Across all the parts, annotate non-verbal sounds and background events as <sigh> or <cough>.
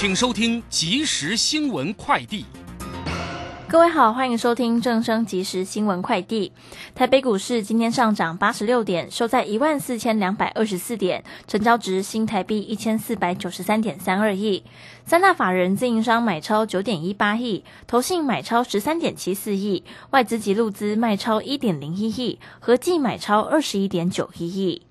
请收听即时新闻快递。各位好，欢迎收听正声即时新闻快递。台北股市今天上涨八十六点，收在一万四千两百二十四点，成交值新台币一千四百九十三点三二亿。三大法人自营商买超九点一八亿，投信买超十三点七四亿，外资及路资卖超一点零一亿，合计买超二十一点九一亿。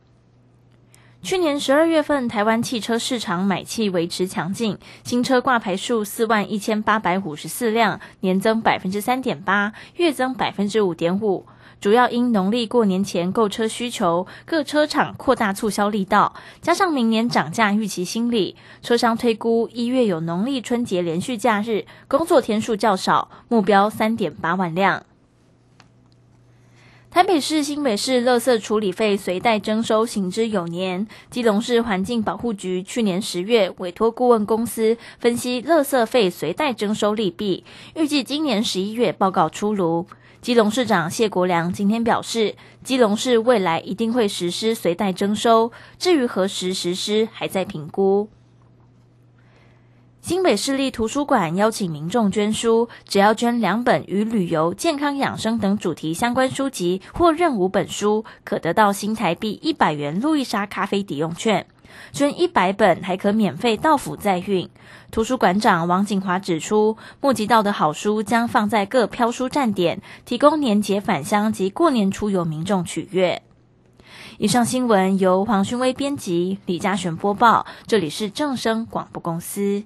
去年十二月份，台湾汽车市场买气维持强劲，新车挂牌数四万一千八百五十四辆，年增百分之三点八，月增百分之五点五。主要因农历过年前购车需求，各车厂扩大促销力道，加上明年涨价预期心理，车商推估一月有农历春节连续假日，工作天数较少，目标三点八万辆。台北市、新北市垃圾处理费随袋征收行之有年。基隆市环境保护局去年十月委托顾问公司分析垃圾费随袋征收利弊，预计今年十一月报告出炉。基隆市长谢国良今天表示，基隆市未来一定会实施随袋征收，至于何时实施，还在评估。新北市立图书馆邀请民众捐书，只要捐两本与旅游、健康养生等主题相关书籍，或任五本书，可得到新台币一百元路易莎咖啡抵用券。捐一百本还可免费到府载运。图书馆长王景华指出，募集到的好书将放在各飘书站点，提供年节返乡及过年出游民众取阅。以上新闻由黄勋威编辑，李嘉璇播报。这里是正声广播公司。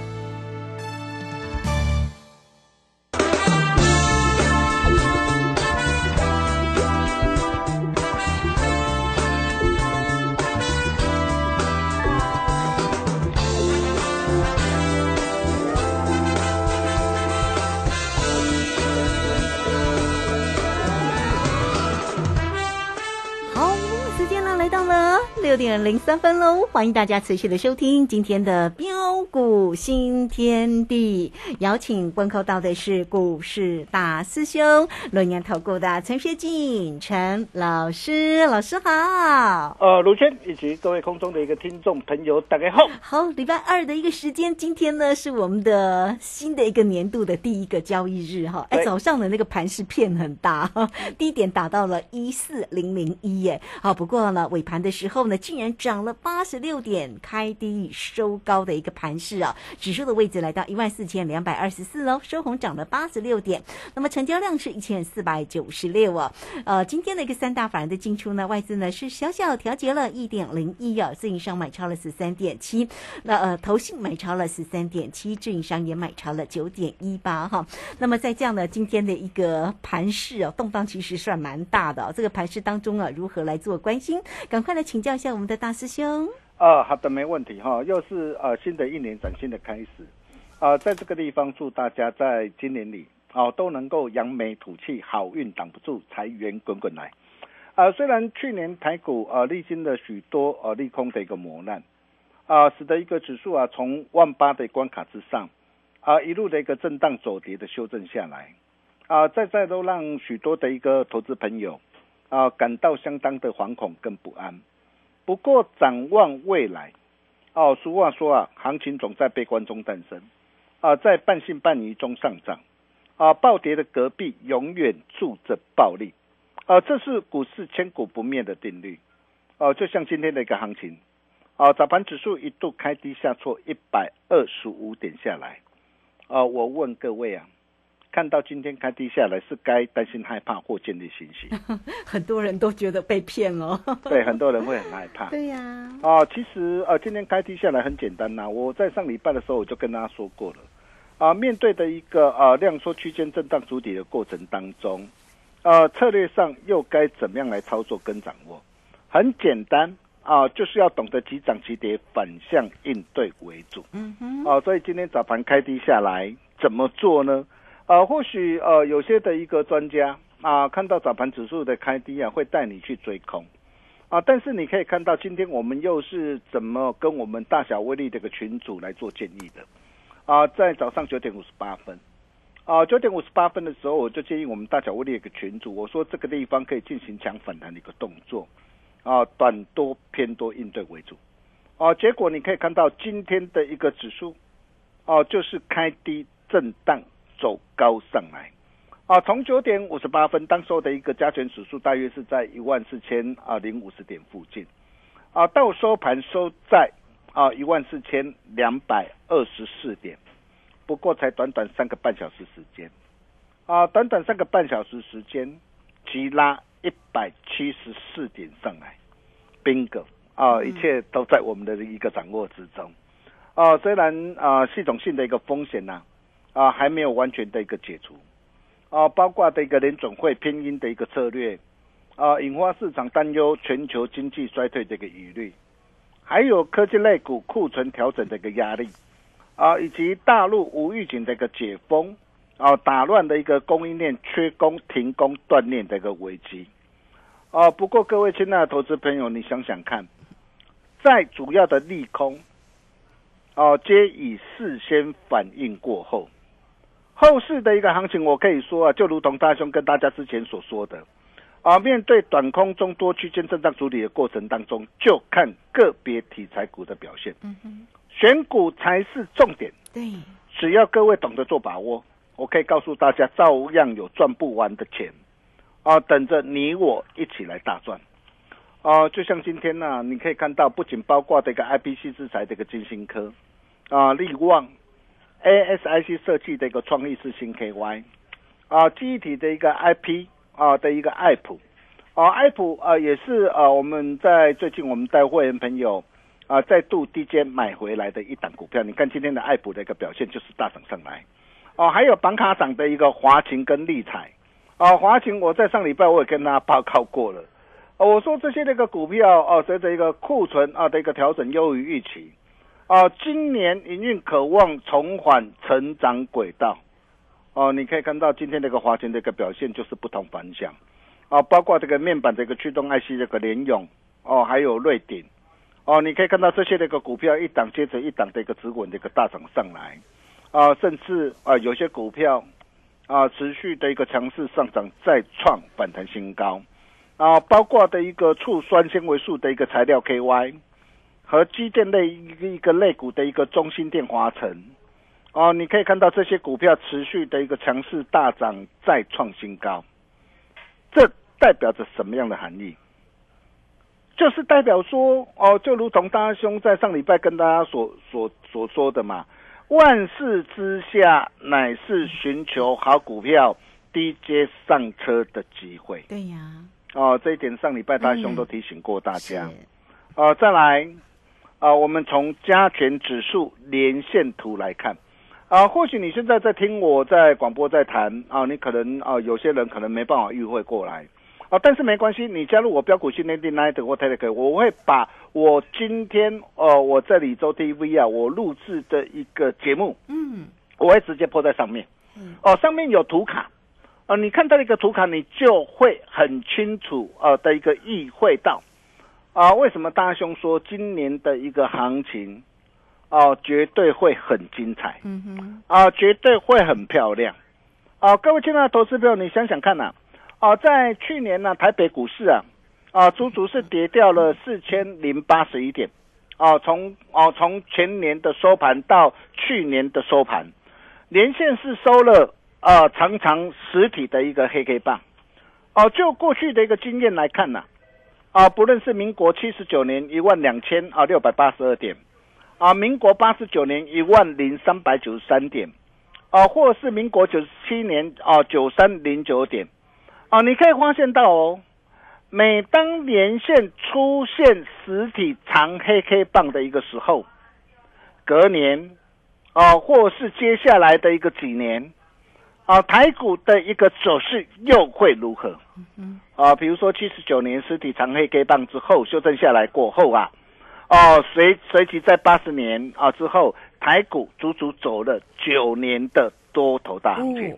点零三分喽，欢迎大家持续的收听今天的股新天地。邀请问候到的是股市大师兄，龙年投顾的陈学进陈老师，老师好。呃，卢轩以及各位空中的一个听众朋友，大家好。好，礼拜二的一个时间，今天呢是我们的新的一个年度的第一个交易日哈。哎，早上的那个盘是片很大，低点打到了一四零零一耶。好，不过呢尾盘的时候呢。竟然涨了八十六点，开低收高的一个盘盘势啊！指数的位置来到一万四千两百二十四喽，收红涨了八十六点。那么成交量是一千四百九十六哦。呃，今天的一个三大法人的进出呢，外资呢是小小调节了一点零一啊，自营商买超了十三点七，那呃投信买超了十三点七，自营商也买超了九点一八哈。那么在这样的今天的一个盘势哦，动荡其实算蛮大的。这个盘势当中啊，如何来做关心？赶快来请教一下。我们的大师兄，啊，好的，没问题哈，又是呃新的一年崭新的开始，啊，在这个地方祝大家在今年里哦都能够扬眉吐气，好运挡不住，财源滚滚来，啊，虽然去年台股啊历经了许多呃利空的一个磨难，啊，使得一个指数啊从万八的关卡之上啊一路的一个震荡走跌的修正下来，啊，在在都让许多的一个投资朋友。啊感到相当的惶恐跟不安。不过展望未来，哦，俗话说啊，行情总在悲观中诞生，啊，在半信半疑中上涨，啊，暴跌的隔壁永远住着暴利，啊，这是股市千古不灭的定律，哦，就像今天的一个行情，啊，早盘指数一度开低下挫一百二十五点下来，啊，我问各位啊。看到今天开低下来，是该担心害怕或建立信心？<laughs> 很多人都觉得被骗了。<laughs> 对，很多人会很害怕。对呀。啊，其实呃，今天开低下来很简单呐。我在上礼拜的时候我就跟大家说过了。啊，面对的一个啊量缩区间震荡主底的过程当中，呃，策略上又该怎么样来操作跟掌握？很简单啊，就是要懂得急涨急跌反向应对为主。嗯哼。哦，所以今天早盘开低下来怎么做呢？呃，或许呃，有些的一个专家啊，看到早盘指数的开低啊，会带你去追空啊。但是你可以看到，今天我们又是怎么跟我们大小威力这个群主来做建议的啊？在早上九点五十八分啊，九点五十八分的时候，我就建议我们大小威力一个群主，我说这个地方可以进行强反弹的一个动作啊，短多偏多应对为主啊。结果你可以看到今天的一个指数哦，就是开低震荡。走高上来，啊，从九点五十八分当时候的一个加权指数大约是在一万四千啊零五十点附近，啊，到收盘收在啊一万四千两百二十四点，不过才短短三个半小时时间，啊，短短三个半小时时间，急拉一百七十四点上来，bingo。啊，一切都在我们的一个掌握之中，啊，虽然啊系统性的一个风险呢。啊，啊还没有完全的一个解除，啊，包括的一个联准会偏鹰的一个策略，啊，引发市场担忧全球经济衰退的一个疑虑，还有科技类股库存调整的一个压力，啊，以及大陆无预警的一个解封，啊，打乱的一个供应链缺工停工断链的一个危机，啊，不过各位亲爱的投资朋友，你想想看，在主要的利空，哦，皆已事先反应过后。后市的一个行情，我可以说啊，就如同大兄跟大家之前所说的，啊，面对短空中多区间震荡处理的过程当中，就看个别题材股的表现，嗯哼，选股才是重点。对，只要各位懂得做把握，我可以告诉大家，照样有赚不完的钱，啊，等着你我一起来大赚。啊，就像今天呢，你可以看到，不仅包括这个 I P C 制裁这个金星科，啊，力旺。ASIC 设计的一个创意是新 KY，啊，记忆体的一个 IP 啊的一个爱普，啊，爱普啊也是啊我们在最近我们带会员朋友啊再度低阶买回来的一档股票，你看今天的爱普的一个表现就是大涨上来，哦，还有板卡涨的一个华勤跟利彩，啊，华勤我在上礼拜我也跟大家报告过了，我说这些那个股票哦随着一个库存啊的一个调整优于预期。啊，今年营运渴望重返成长轨道。哦，你可以看到今天这个华勤的一个表现就是不同凡响。啊，包括这个面板的一个驱动 IC 这个联咏，哦，还有瑞鼎，哦，你可以看到这些那个股票一档接着一档的一个止稳的一个大涨上来。啊，甚至啊有些股票啊持续的一个强势上涨，再创反弹新高。啊，包括的一个醋酸纤维素的一个材料 KY。和基建类一个一个类股的一个中心电华城，哦，你可以看到这些股票持续的一个强势大涨，再创新高，这代表着什么样的含义？就是代表说，哦，就如同大兄在上礼拜跟大家所所所说的嘛，万事之下乃是寻求好股票低阶上车的机会。对呀，哦，这一点上礼拜大兄都提醒过大家。哦，再来。啊，我们从加权指数连线图来看，啊，或许你现在在听我在广播在谈啊，你可能啊，有些人可能没办法预会过来，啊，但是没关系，你加入我标股训练营 Night 或 Telegram，我会把我今天呃我在里州 TV 啊，我录制的一个节目，嗯，我会直接播在上面，嗯，哦，上面有图卡，呃，你看到一个图卡，你就会很清楚呃的一个意会到。啊，为什么大兄说今年的一个行情，哦，绝对会很精彩，嗯哼，啊，绝对会很漂亮，啊，各位亲爱的投资朋友，你想想看呐，哦，在去年呢，台北股市啊，啊，足足是跌掉了四千零八十一点，哦，从哦从前年的收盘到去年的收盘，连线是收了啊长长实体的一个黑黑棒，哦，就过去的一个经验来看呢，啊，不论是民国七十九年一万两千啊六百八十二点，啊，民国八十九年一万零三百九十三点，啊，或是民国九十七年啊九三零九点。啊，你可以发现到哦，每当连线出现实体长黑 K 棒的一个时候，隔年，啊，或是接下来的一个几年，啊，台股的一个走势又会如何？啊，比如说七十九年实体长黑 K 棒之后修正下来过后啊，哦，随随即在八十年啊之后，台股足足走了九年的多头大行情。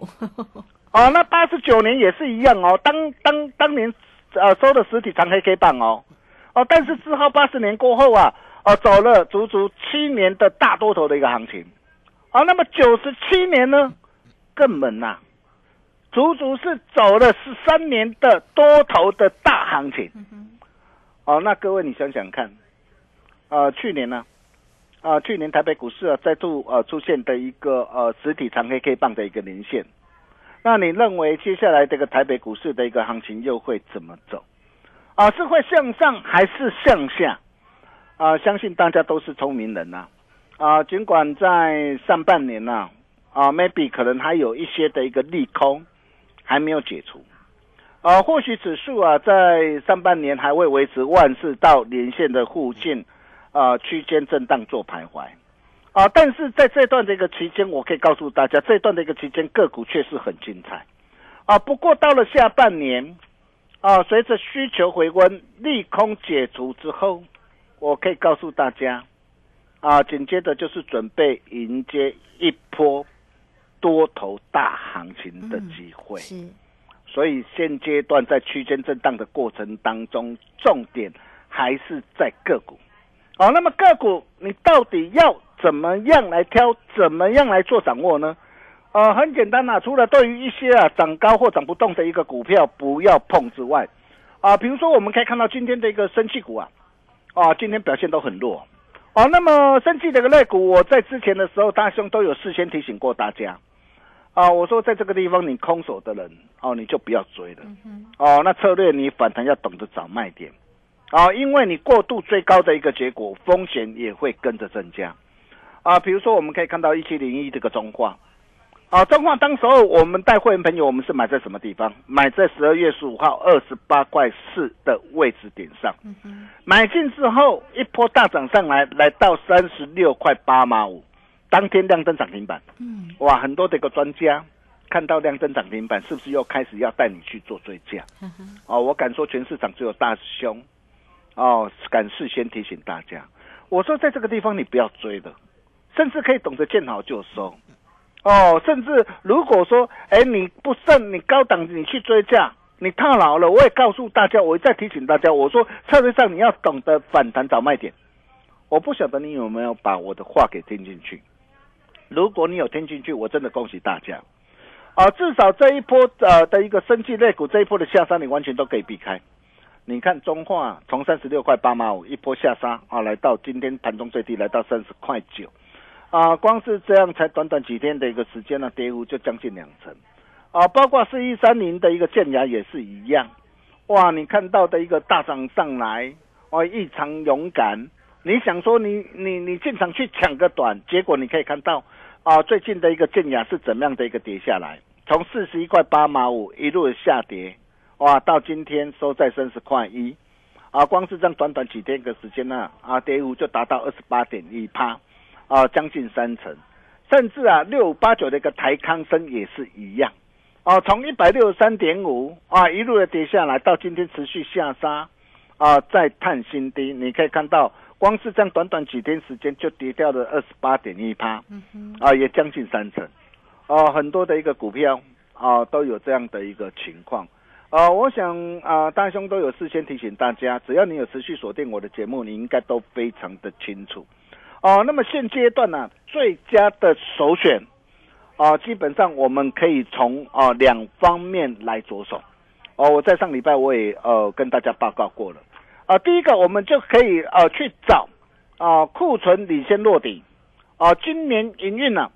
哦，<laughs> 那八十九年也是一样哦，当当当年，呃，收的实体长黑 K 棒哦，哦，但是之后八十年过后啊，哦，走了足足七年的大多头的一个行情，啊，那么九十七年呢，更猛呐，足足是走了十三年的多头的大行情，哦，那各位你想想看，呃，去年呢，啊，去年台北股市啊再度呃出现的一个呃实体长黑 K 棒的一个连线。那你认为接下来这个台北股市的一个行情又会怎么走？啊，是会向上还是向下？啊，相信大家都是聪明人呐。啊，尽管在上半年呐，啊，maybe 可能还有一些的一个利空还没有解除。啊，或许指数啊，在上半年还会维持万事到连线的附近，啊，区间震荡做徘徊。啊，但是在这段的一个期间，我可以告诉大家，这段的一个期间个股确实很精彩，啊，不过到了下半年，啊，随着需求回温、利空解除之后，我可以告诉大家，啊，紧接着就是准备迎接一波多头大行情的机会。是，所以现阶段在区间震荡的过程当中，重点还是在个股。哦，那么个股你到底要？怎么样来挑？怎么样来做掌握呢？呃，很简单呐，除了对于一些啊涨高或涨不动的一个股票不要碰之外，啊，比如说我们可以看到今天的一个升气股啊，啊，今天表现都很弱，哦，那么升气这个类股，我在之前的时候，大兄都有事先提醒过大家，啊，我说在这个地方你空手的人，哦，你就不要追了，哦，那策略你反弹要懂得找卖点，啊，因为你过度追高的一个结果，风险也会跟着增加。啊，比如说我们可以看到一七零一这个中化，啊，中化当时候我们带会员朋友，我们是买在什么地方？买在十二月十五号二十八块四的位置点上，买进之后一波大涨上来，来到三十六块八毛五，当天亮灯涨停板，嗯，哇，很多的一个专家看到亮灯涨停板，是不是又开始要带你去做追加？哦，我敢说全市场只有大兄，哦，敢事先提醒大家，我说在这个地方你不要追的。甚至可以懂得见好就收，哦，甚至如果说，哎，你不慎，你高档你去追价，你套牢了，我也告诉大家，我再提醒大家，我说策略上你要懂得反弹找卖点。我不晓得你有没有把我的话给听进去，如果你有听进去，我真的恭喜大家，啊，至少这一波呃的一个升绩类股这一波的下杀，你完全都可以避开。你看中化从三十六块八毛五一波下杀啊，来到今天盘中最低来到三十块九。啊，光是这样才短短几天的一个时间呢，跌幅就将近两成，啊，包括四一三零的一个建牙也是一样，哇，你看到的一个大涨上来，哇，异常勇敢，你想说你你你进场去抢个短，结果你可以看到，啊，最近的一个建牙是怎么样的一个跌下来，从四十一块八毛五一路下跌，哇，到今天收在三十块一，啊，光是这样短短几天的时间呢，啊，跌幅就达到二十八点一趴。啊，将近三成，甚至啊，六五八九的一个台康生也是一样，啊，从一百六十三点五啊一路的跌下来，到今天持续下杀，啊，再探新低，你可以看到，光是这样短短几天时间就跌掉了二十八点一趴，啊，也将近三成，啊，很多的一个股票啊都有这样的一个情况，啊，我想啊，大兄都有事先提醒大家，只要你有持续锁定我的节目，你应该都非常的清楚。哦，那么现阶段呢，最佳的首选，啊，基本上我们可以从啊两方面来着手，哦，我在上礼拜我也呃跟大家报告过了。啊，第一个我们就可以呃去找啊库存领先落底，啊今年营运呢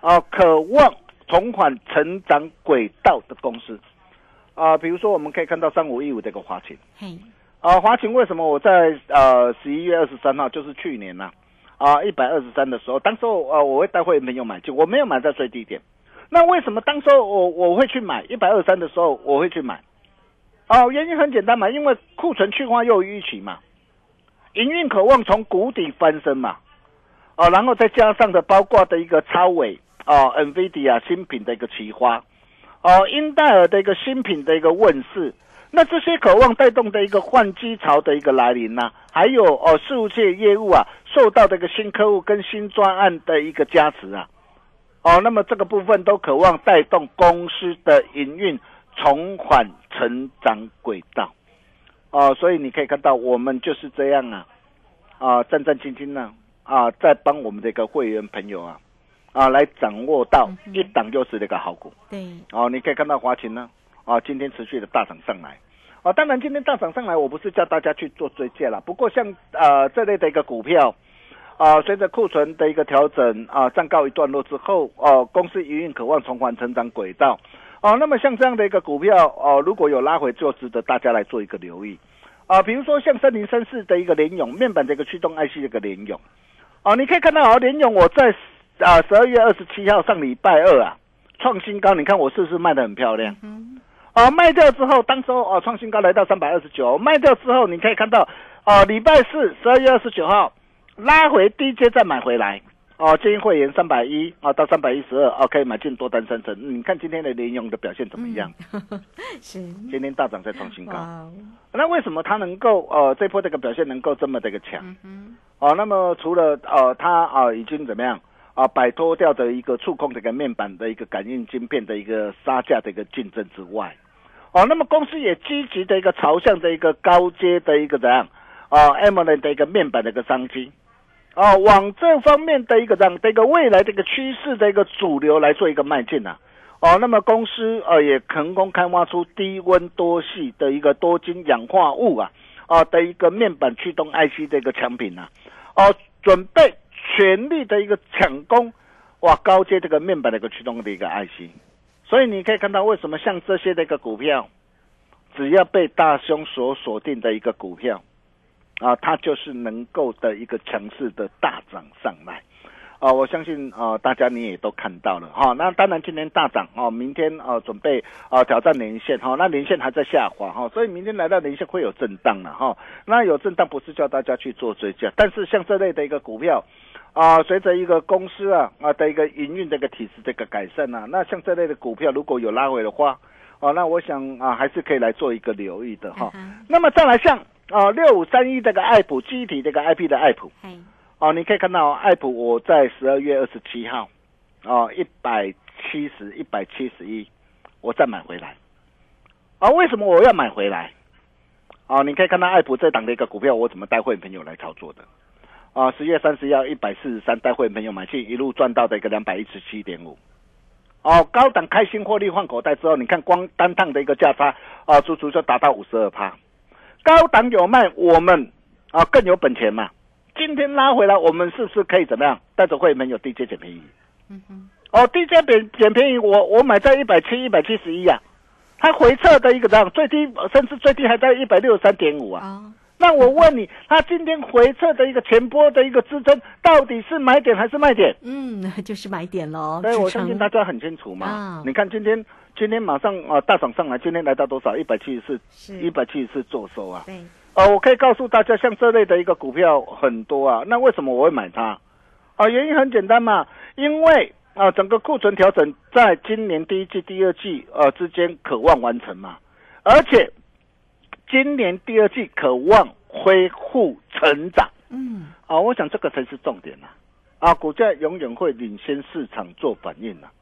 啊渴望重返成长轨道的公司，啊比如说我们可以看到三五一五这个华勤，嘿，啊华勤为什么我在呃十一月二十三号就是去年呢啊一百二十三的时候，当时候呃我会带会员朋友买进，我没有买在最低点，那为什么当时候我我会去买一百二三的时候我会去买？哦，原因很简单嘛，因为库存去化又预期嘛，营运渴望从谷底翻身嘛，哦，然后再加上的包括的一个超伟哦，NVIDIA 新品的一个奇花，哦，英戴尔的一个新品的一个问世，那这些渴望带动的一个换机潮的一个来临呐、还有哦，事务界业务啊，受到这个新客户跟新专案的一个加持啊，哦，那么这个部分都渴望带动公司的营运重返成长轨道，哦，所以你可以看到我们就是这样啊，啊，战战兢兢呢，啊，在帮我们的一个会员朋友啊，啊，来掌握到一档又是那个好股。对，哦，你可以看到华勤呢，啊，今天持续的大涨上来，啊，当然今天大涨上来，我不是叫大家去做追价啦，不过像呃这类的一个股票，啊，随着库存的一个调整啊，暂告一段落之后，哦、公司营运渴望重返成长轨道，哦、那么像这样的一个股票，哦、如果有拉回，就值得大家来做一个留意，啊，比如说像三零三四的一个联勇面板的一个驱动 IC 的一个联勇，哦、你可以看到哦，联勇我在啊十二月二十七号上礼拜二啊创新高，你看我是不是卖的很漂亮？嗯，哦，卖掉之后，当时候哦创新高来到三百二十九，卖掉之后，你可以看到哦，礼拜四十二月二十九号拉回低阶再买回来，哦，建议会员三百一啊到三百一十二，啊可以买进多单三成。你看今天的联用的表现怎么样？<laughs> 是，今天大涨再创新高，那为什么它能够呃这波这个表现能够这么的一个强？嗯哼，哦，那么除了呃，它啊、已经怎么样啊、摆脱掉的一个触控的一个面板的一个感应晶片的一个杀价的一个竞争之外，哦，那么公司也积极的一个朝向的一个高阶的一个怎样啊 AMOLED 的一个面板的一个商机。哦，往这方面的一个这样的一个未来的一个趋势的一个主流来做一个迈进呐、哦，那么公司呃也成功开发出低温多系的一个多晶氧化物啊，啊的一个面板驱动 IC 的一个产品呐、哦，准备全力的一个抢攻哇高阶这个面板的一个驱动的一个 IC，所以你可以看到为什么像这些的一个股票，只要被大兄所锁定的一个股票。啊，它就是能够的一个强势的大涨上来。啊，我相信啊，大家你也都看到了。哈、那当然今天大涨哦，明天啊准备啊挑战连线哈、那连线还在下滑哈、所以明天来到连线会有震荡了哈、那有震荡不是叫大家去做追加，但是像这类的一个股票啊，随着一个公司啊啊的一个营运的一个体制的一个改善啊，那像这类的股票如果有拉回的话，哦、那我想啊还是可以来做一个留意的哈、嗯那么再来像啊六五三一这个爱普记忆体这个 IP 的爱普。嘿，哦，你可以看到爱普我在十二月二十七号，哦，一百七十、一百七十一，我再买回来。啊、为什么我要买回来？哦，你可以看到爱普这档的一个股票，我怎么带会员朋友来操作的？啊，十月三十号一百四十三，带会员朋友买进，一路赚到的一个两百一十七点五。哦，高档开心获利换口袋之后，你看光单趟的一个价差啊，足足就达到五十二趴。高档有卖，我们啊更有本钱嘛。今天拉回来，我们是不是可以怎么样带着会员有低阶捡便宜？嗯哼，哦，低阶捡捡便宜，我我买在一百七、一百七十一啊，它回撤的一个这样最低，甚至最低还在一百六十三点五啊。哦，那我问你，它今天回撤的一个前波的一个支撑，到底是买点还是卖点？嗯，就是买点喽，所以我相信大家很清楚嘛。啊你看今天今天马上啊、大涨上来，今天来到多少？一百七十四，一百七十四做收啊。对，呃，我可以告诉大家，像这类的一个股票很多啊。那为什么我会买它？啊，原因很简单嘛，因为啊，整个库存调整在今年第一季、第二季呃之间渴望完成嘛，而且今年第二季渴望恢复成长嗯，啊，我想这个才是重点呐、啊。股价永远会领先市场做反应呐、啊，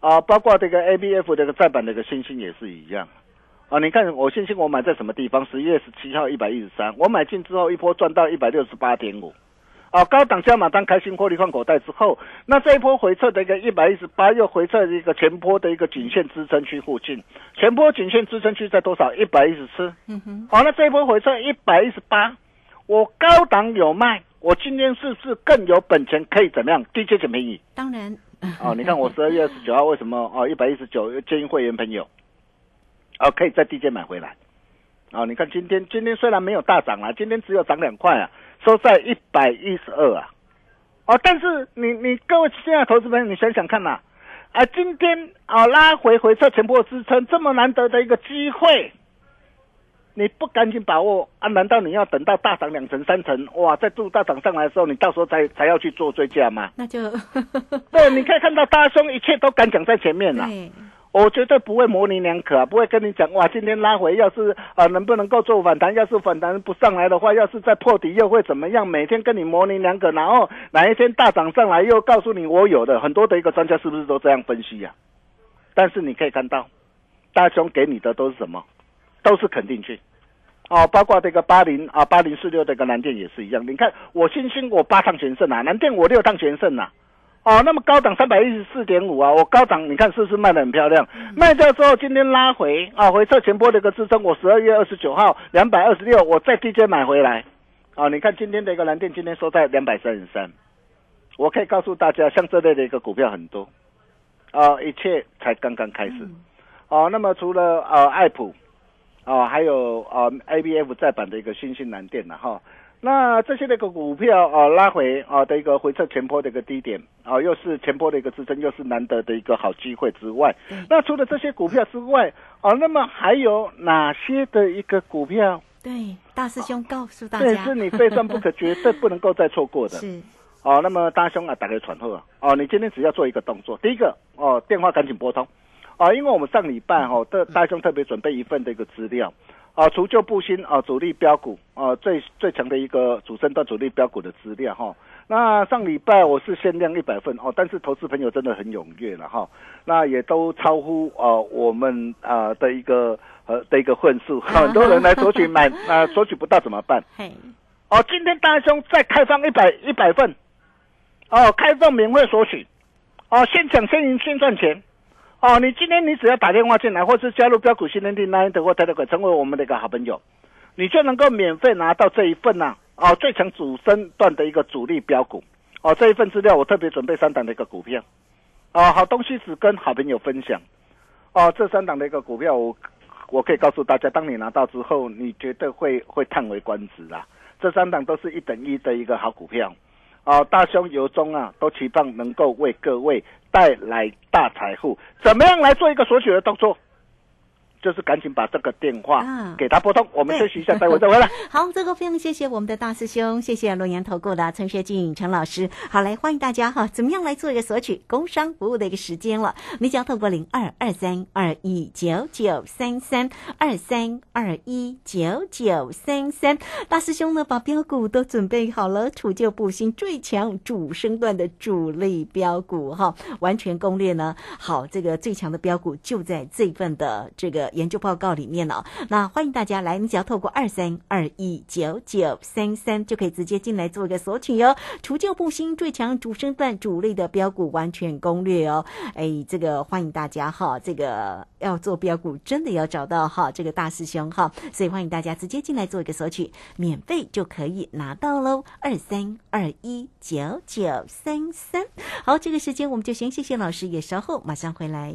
包括这个 A B F 这个再版的一个星星也是一样。啊，你看我星星我买在什么地方？十一月十七号一百一十三，我买进之后一波赚到一百六十八点五，啊，高档加码单开心获利放口袋之后，那这一波回撤的一个一百一十八又回撤一个前波的一个颈线支撑区附近，前波颈线支撑区在多少？一百一十四。嗯哼。好，那这一波回撤一百一十八，我高档有卖，我今天是不是更有本钱可以怎么样低阶捡便宜？当然。哦，你看我十二月二十九号为什么哦一百一十九建议会员朋友，哦可以在低阶买回来。哦，你看今天今天虽然没有大涨啊，今天只有涨两块啊，收在一百一十二啊。哦，但是你你各位现在投资朋友，你想想看呐，啊，今天啊拉回回撤前波支撑，这么难得的一个机会，你不赶紧把握啊？难道你要等到大涨两成三成，哇，再度大涨上来的时候，你到时候才才要去做追加吗？那就 <laughs> 对，你可以看到大兄一切都敢讲在前面了。<laughs> 我绝对不会模棱两可啊，不会跟你讲哇，今天拉回要是啊能不能够做反弹，要是反弹不上来的话，要是再破底又会怎么样？每天跟你模棱两可，然后哪一天大涨上来又告诉你我有的很多的一个专家是不是都这样分析呀？但是你可以看到，大雄给你的都是什么？都是肯定句哦，包括这个八零啊八零四六这个蓝电也是一样。你看我星星我八趟全胜啊，蓝电我六趟全胜啊。哦，那么高档三百一十四点五啊，我高档你看是不是卖的很漂亮？卖掉之后今天拉回啊，回撤前波的一个支撑，我十二月二十九号两百二十六，我再低阶买回来。啊，你看今天的一个蓝电今天收在两百三十三，我可以告诉大家，像这类的一个股票很多，啊，一切才刚刚开始。哦，那么除了呃爱普，啊，还有啊 A B F 再版的一个新兴蓝电了哈。那这些那个股票啊拉回啊的一个回撤前坡的一个低点啊，又是前坡的一个支撑，又是难得的一个好机会之外，那除了这些股票之外啊，那么还有哪些的一个股票？对，大师兄告诉大家，对，是你非赚不可，绝对不能够再错过的。<laughs> 是哦，那么大兄啊，打开传呼啊，哦，你今天只要做一个动作，第一个哦，电话赶紧拨通啊，因为我们上礼拜哈的大兄特别准备一份的一个资料。啊，除旧布新啊，主力标股啊，最最强的一个主升段主力标股的资料哈。那上礼拜我是限量一百份哦，但是投资朋友真的很踊跃了哈。那也都超乎啊我们啊的一个呃的一个份数，<laughs> 很多人来索取买啊索取不到怎么办？哦，今天大兄再开放一百一百份，哦，开放免费索取，哦，先抢先赢先赚钱。哦，你今天你只要打电话进来，或是加入标股新天地 Nine 的或 Telegram，成为我们的一个好朋友，你就能够免费拿到这一份呐。哦，最强主升段的一个主力标股。哦，这一份资料我特别准备三档的一个股票。哦，好东西只跟好朋友分享。哦，这三档的一个股票，我我可以告诉大家，当你拿到之后，你绝对会会叹为观止啦。这三档都是一等一的一个好股票。哦，大兄由衷啊，都期望能够为各位带来大财富。怎么样来做一个索取的动作？就是赶紧把这个电话给他拨通，我们休息一下，待会再回来。<laughs> 好，这个非常谢谢我们的大师兄，谢谢龙岩投顾的陈学进陈老师。好，来欢迎大家哈，怎么样来做一个索取工商服务的一个时间了？你只要透过零二二三二一九九三三二三二一九九三三，大师兄呢把标股都准备好了，除旧布新，最强主升段的主力标股哈，完全攻略呢。好，这个最强的标股就在这份的这个。研究报告里面呢，那欢迎大家来，你只要透过二三二一九九三三就可以直接进来做一个索取哟。除旧布新，最强主升段主力的标股完全攻略哦。哎，这个欢迎大家哈，这个要做标股真的要找到哈这个大师兄哈，所以欢迎大家直接进来做一个索取，免费就可以拿到喽。二三二一九九三三，好，这个时间我们就先谢谢老师，也稍后马上回来。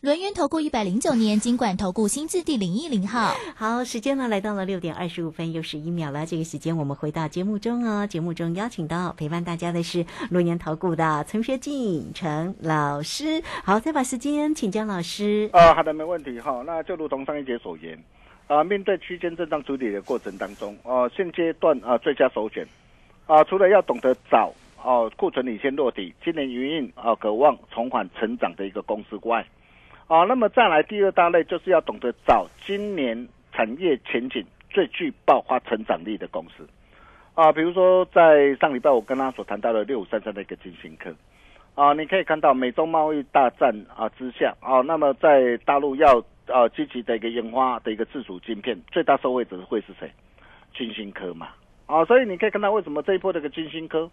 轮源投顾一百零九年金管投顾新字第零一零号。好，时间呢来到了六点二十五分又十一秒了。这个时间我们回到节目中哦。节目中邀请到陪伴大家的是轮源投顾的陈学进陈老师。好，再把时间请江老师。啊，好的，没问题哈。那就如同上一节所言，啊，面对区间震荡处理的过程当中，哦、现阶段啊最佳首选，啊，除了要懂得找哦库存领先落底，今年营运啊渴望重返成长的一个公司外，啊，那么再来第二大类就是要懂得找今年产业前景最具爆发成长力的公司，啊，比如说在上礼拜我跟他所谈到的六五三三的一个金星科。啊，你可以看到美中贸易大战啊之下啊，那么在大陆要呃积极的一个研发的一个自主晶片，最大受惠者会是谁？金星科嘛。啊，所以你可以看到为什么这一波这个金星科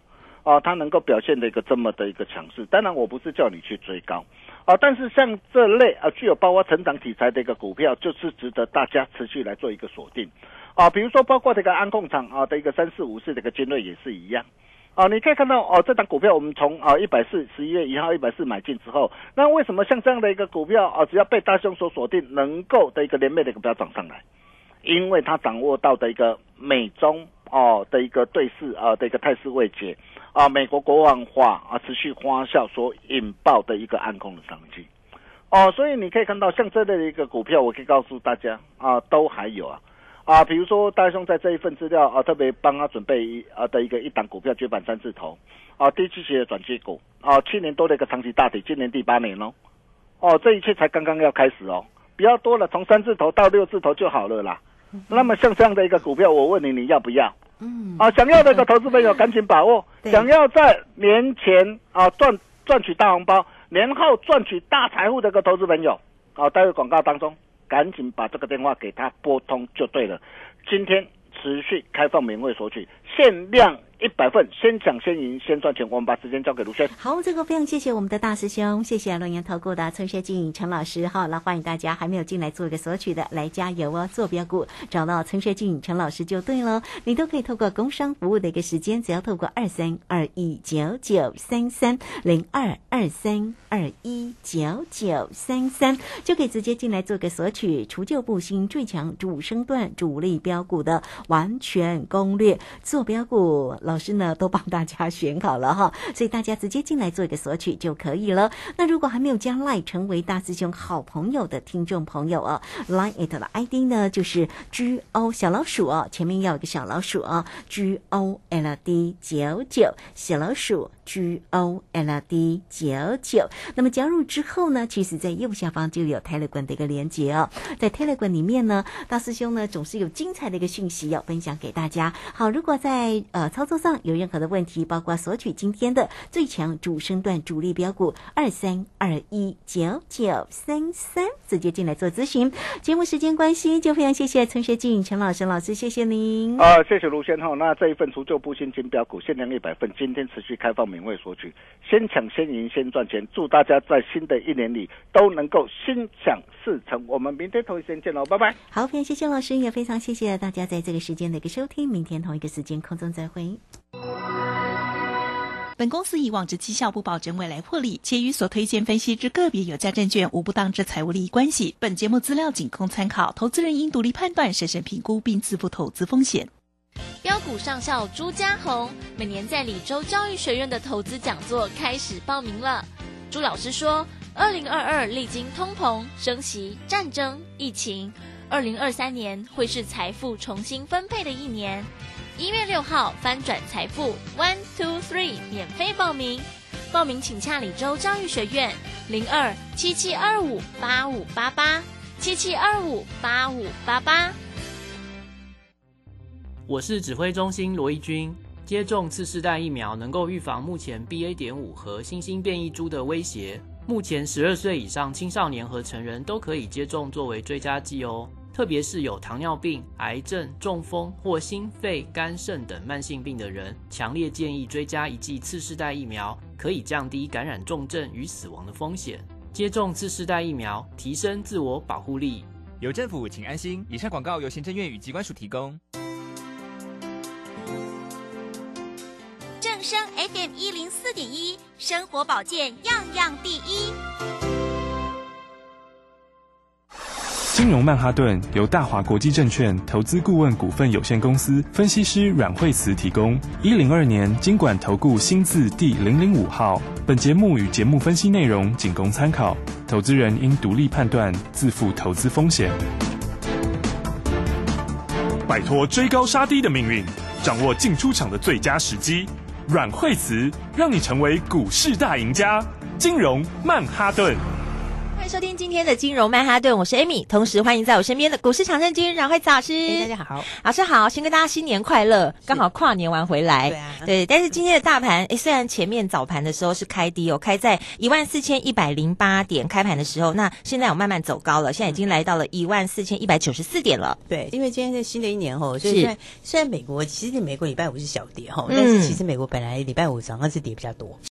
啊，它能够表现的一个这么的一个强势。当然，我不是叫你去追高啊，但是像这类啊具有包括成长题材的一个股票，就是值得大家持续来做一个锁定啊。比如说，包括这个安控厂啊的一个三四五四的一个尖锐也是一样。啊，你可以看到哦，这档股票我们从啊一百四十一月一号一百四买进之后，那为什么像这样的一个股票啊，只要被大兄所锁定，能够的一个连袂的一个标涨上来？因为它掌握到的一个美中哦的一个对峙啊的一个态势未解啊，美国国防化啊持续发酵所引爆的一个暗空的商机。哦，所以你可以看到像这类的一个股票，我可以告诉大家啊，都还有啊。啊，比如说大兄在这一份资料啊，特别帮他准备一啊的一个一档股票绝版三字头，啊低期的转接股，啊去年多了一个长期大底，今年第八年喽，哦这一切才刚刚要开始哦，不要多了，从三字头到六字头就好了啦。那么像这样的一个股票，我问你，你要不要？嗯，啊，想要的一个投资朋友赶紧把握，想要在年前啊赚赚取大红包，年后赚取大财富的一个投资朋友，啊，待会广告当中赶紧把这个电话给他拨通就对了。今天持续开放免费索取，限量一百份，先抢先赢先赚钱。我们把时间交给卢轩。好，这个非常谢谢我们的大师兄，谢谢龙岩投顾的陈学进陈老师好，那欢迎大家还没有进来做一个索取的，来加油哦，做标股找到陈学进陈老师就对了，你都可以透过工商服务的一个时间，只要透过二三二一九九三三零二二三二一九九三三，就可以直接进来做个索取除旧布新最强主升段主力标股的完全攻略，做坐标股老师呢都帮大家选好了哈，<laughs> 所以大家直接进来做一个索取就可以了。那如果还没有加 Line 成为大师兄好朋友的听众朋友啊，Line it 的 ID 呢就是 G O 小老鼠哦，前面要有个小老鼠啊，G O L D 九九小老鼠 G O L D 九九。那么加入之后呢，其实在右下方就有 Telegram 的一个连接哦，在 Telegram 里面呢，大师兄呢总是有精彩的一个讯息要分享给大家。好，如果在呃操作上有任何的问题，包括索取今天的最强主升段主力标股二三二一九九三三，直接进来做咨询。节目时间关系，就非常谢谢陈学进陈老师老师，谢谢您。啊，谢谢卢先浩。那这一份除旧布新金标股限量一百份，今天持续开放每免费索取，先抢先赢先赚钱。祝大家在新的一年里都能够心想事成。我们明天同一时间见喽，拜拜。好，非常谢谢老师，也非常谢谢大家在这个时间的一个收听。明天同一个时间空中再会。本公司以往之绩效不保证未来获利，且与所推荐分析之个别有价证券无不当之财务利益关系。本节目资料仅供参考，投资人应独立判断、审慎评估并自负投资风险。标股上校朱家红每年在李州教育学院的投资讲座开始报名了。朱老师说，二零二二历经通膨、升息、战争、疫情，二零二三年会是财富重新分配的一年。一月六号翻转财富，One Two Three 免费报名，报名请洽李州教育学院零二七七二五八五八八七七二五八五八八。我是指挥中心罗义军。接种次世代疫苗能够预防目前 BA. 点五和新兴变异株的威胁。目前十二岁以上青少年和成人都可以接种作为追加剂哦。特别是有糖尿病、癌症、中风或心肺、肝肾等慢性病的人，强烈建议追加一剂次世代疫苗，可以降低感染重症与死亡的风险。接种次世代疫苗，提升自我保护力。有政府，请安心。以上广告由行政院与机关署提供。正声 FM 一零四点一，生活保健样样第一。金融曼哈顿由大华国际证券投资顾问股份有限公司分析师阮惠慈提供。一零二年经管投顾新字第零零五号。本节目与节目分析内容仅供参考，投资人应独立判断，自负投资风险。摆脱追高杀低的命运，掌握进出场的最佳时机。阮惠慈让你成为股市大赢家。金融曼哈顿。欢迎收听今天的金融曼哈顿，我是 Amy，同时欢迎在我身边的股市常胜军阮慧慈老师。大家好，老师好，先跟大家新年快乐，刚好跨年完回来。对啊，对，但是今天的大盘，诶，虽然前面早盘的时候是开低哦，开在一万四千一百零八点，开盘的时候，那现在有慢慢走高了，现在已经来到了一万四千一百九十四点了。对，因为今天是新的一年哦，所以虽然虽然美国其实美国礼拜五是小跌哈，嗯但是其实美国本来礼拜五早上是跌比较多。